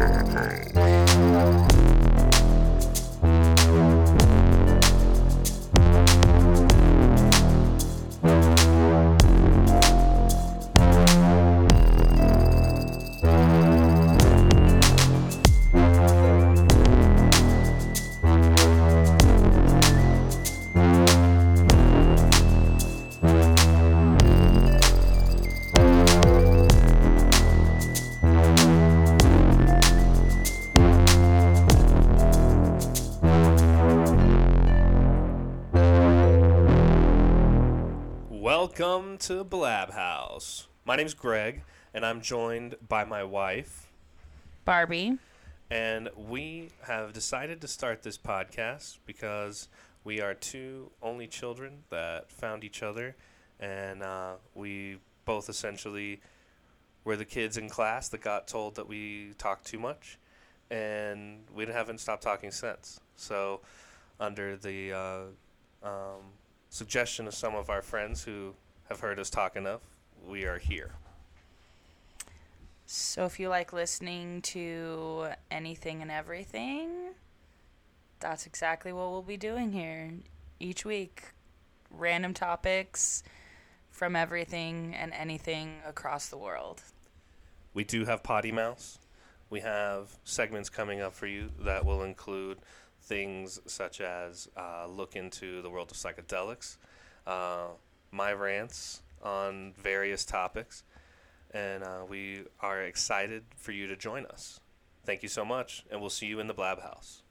Okay. Welcome to Blab House. My name's Greg, and I'm joined by my wife, Barbie. and we have decided to start this podcast because we are two only children that found each other, and uh, we both essentially were the kids in class that got told that we talked too much, and we haven't stopped talking since. So, under the uh, um, suggestion of some of our friends who have heard us talk enough, we are here. So if you like listening to anything and everything, that's exactly what we'll be doing here each week. Random topics from everything and anything across the world. We do have Potty Mouse. We have segments coming up for you that will include things such as uh, look into the world of psychedelics, uh, my rants on various topics, and uh, we are excited for you to join us. Thank you so much, and we'll see you in the Blab House.